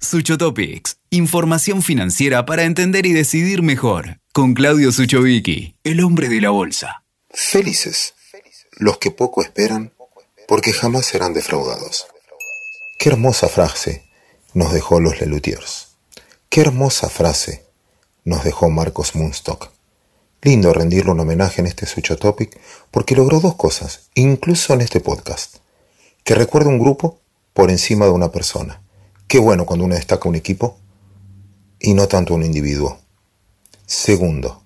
Suchotopics, información financiera para entender y decidir mejor. Con Claudio Suchovicki, el hombre de la bolsa. Felices, los que poco esperan, porque jamás serán defraudados. Qué hermosa frase nos dejó los Lelutiers. Qué hermosa frase nos dejó Marcos Moonstock. Lindo rendirle un homenaje en este Suchotopic porque logró dos cosas, incluso en este podcast. Que recuerda un grupo por encima de una persona Qué bueno cuando uno destaca un equipo y no tanto un individuo. Segundo,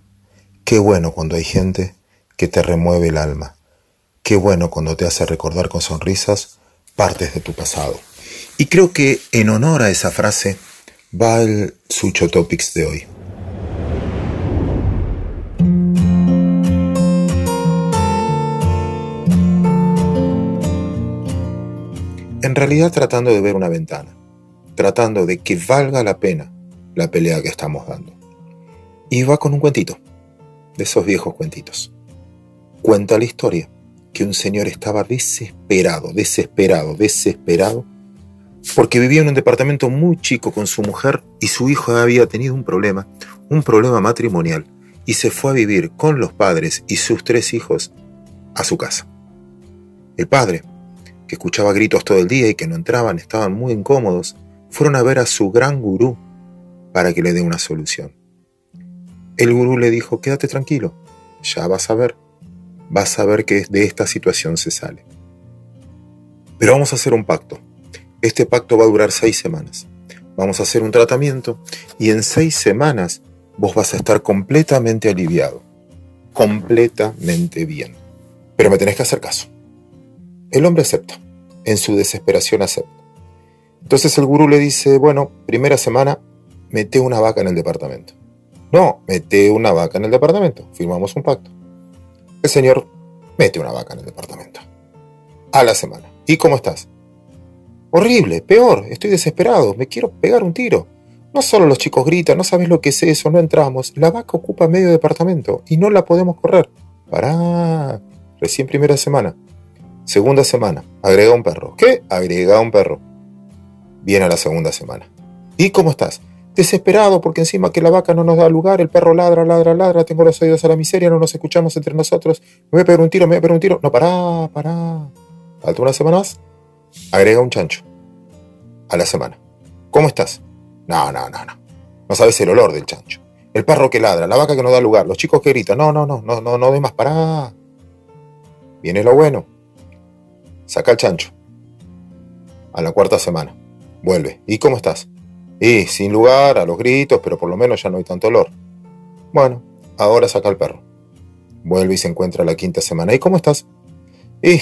qué bueno cuando hay gente que te remueve el alma. Qué bueno cuando te hace recordar con sonrisas partes de tu pasado. Y creo que en honor a esa frase va el Sucho Topics de hoy. En realidad tratando de ver una ventana tratando de que valga la pena la pelea que estamos dando. Y va con un cuentito, de esos viejos cuentitos. Cuenta la historia que un señor estaba desesperado, desesperado, desesperado, porque vivía en un departamento muy chico con su mujer y su hijo había tenido un problema, un problema matrimonial, y se fue a vivir con los padres y sus tres hijos a su casa. El padre, que escuchaba gritos todo el día y que no entraban, estaban muy incómodos, fueron a ver a su gran gurú para que le dé una solución. El gurú le dijo, quédate tranquilo, ya vas a ver, vas a ver que de esta situación se sale. Pero vamos a hacer un pacto. Este pacto va a durar seis semanas. Vamos a hacer un tratamiento y en seis semanas vos vas a estar completamente aliviado, completamente bien. Pero me tenés que hacer caso. El hombre acepta, en su desesperación acepta. Entonces el gurú le dice, bueno, primera semana, mete una vaca en el departamento. No, mete una vaca en el departamento. Firmamos un pacto. El señor mete una vaca en el departamento. A la semana. ¿Y cómo estás? Horrible, peor, estoy desesperado, me quiero pegar un tiro. No solo los chicos gritan, no sabes lo que es eso, no entramos. La vaca ocupa medio departamento y no la podemos correr. Pará. Recién primera semana. Segunda semana. Agrega un perro. ¿Qué? Agrega un perro. Viene a la segunda semana. ¿Y cómo estás? Desesperado porque encima que la vaca no nos da lugar, el perro ladra, ladra, ladra, tengo los oídos a la miseria, no nos escuchamos entre nosotros, me voy a pegar un tiro, me voy a pegar un tiro. No, pará, pará. Falta una semana más. Agrega un chancho. A la semana. ¿Cómo estás? No, no, no, no. No sabes el olor del chancho. El perro que ladra, la vaca que no da lugar, los chicos que gritan. No, no, no, no, no, no doy más. Pará. Viene lo bueno. Saca el chancho. A la cuarta semana. Vuelve. ¿Y cómo estás? Y sin lugar a los gritos, pero por lo menos ya no hay tanto olor. Bueno, ahora saca el perro. Vuelve y se encuentra la quinta semana. ¿Y cómo estás? Y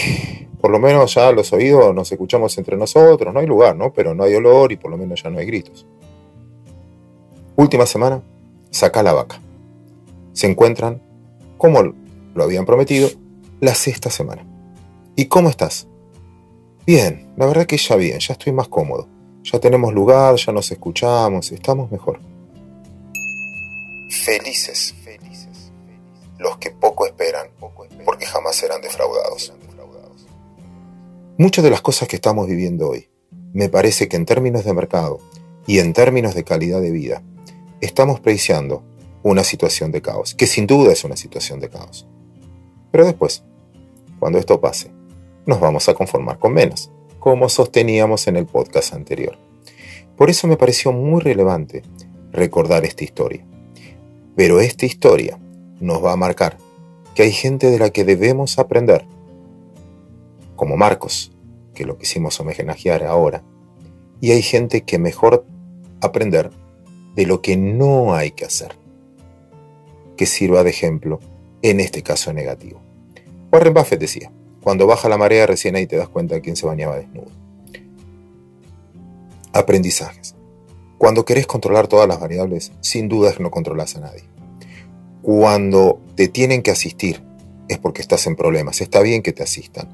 por lo menos ya los oídos nos escuchamos entre nosotros. No hay lugar, ¿no? Pero no hay olor y por lo menos ya no hay gritos. Última semana, saca la vaca. Se encuentran, como lo habían prometido, la sexta semana. ¿Y cómo estás? Bien, la verdad que ya bien, ya estoy más cómodo. Ya tenemos lugar, ya nos escuchamos, estamos mejor. Felices, felices, los que poco esperan, porque jamás serán defraudados. Muchas de las cosas que estamos viviendo hoy, me parece que en términos de mercado y en términos de calidad de vida, estamos preciando una situación de caos, que sin duda es una situación de caos. Pero después, cuando esto pase, nos vamos a conformar con menos como sosteníamos en el podcast anterior. Por eso me pareció muy relevante recordar esta historia. Pero esta historia nos va a marcar que hay gente de la que debemos aprender, como Marcos, que lo quisimos homenajear ahora, y hay gente que mejor aprender de lo que no hay que hacer, que sirva de ejemplo en este caso negativo. Warren Buffett decía, cuando baja la marea recién ahí te das cuenta de quién se bañaba desnudo. Aprendizajes. Cuando querés controlar todas las variables, sin dudas no controlas a nadie. Cuando te tienen que asistir, es porque estás en problemas. Está bien que te asistan,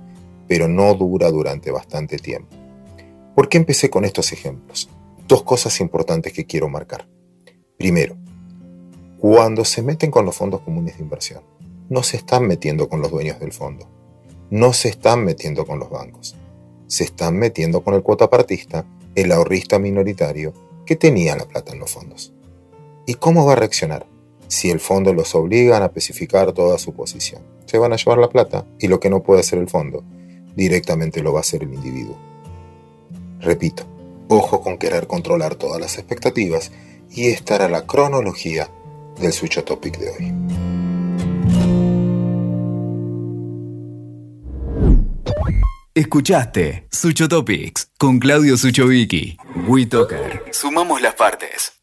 pero no dura durante bastante tiempo. ¿Por qué empecé con estos ejemplos? Dos cosas importantes que quiero marcar. Primero, cuando se meten con los fondos comunes de inversión, no se están metiendo con los dueños del fondo no se están metiendo con los bancos, se están metiendo con el cuotapartista el ahorrista minoritario que tenía la plata en los fondos. ¿Y cómo va a reaccionar si el fondo los obliga a especificar toda su posición? Se van a llevar la plata y lo que no puede hacer el fondo, directamente lo va a hacer el individuo. Repito, ojo con querer controlar todas las expectativas y estar a la cronología del Sucho Topic de hoy. Escuchaste Sucho Topics con Claudio Suchovicki. WeToker. Sumamos las partes.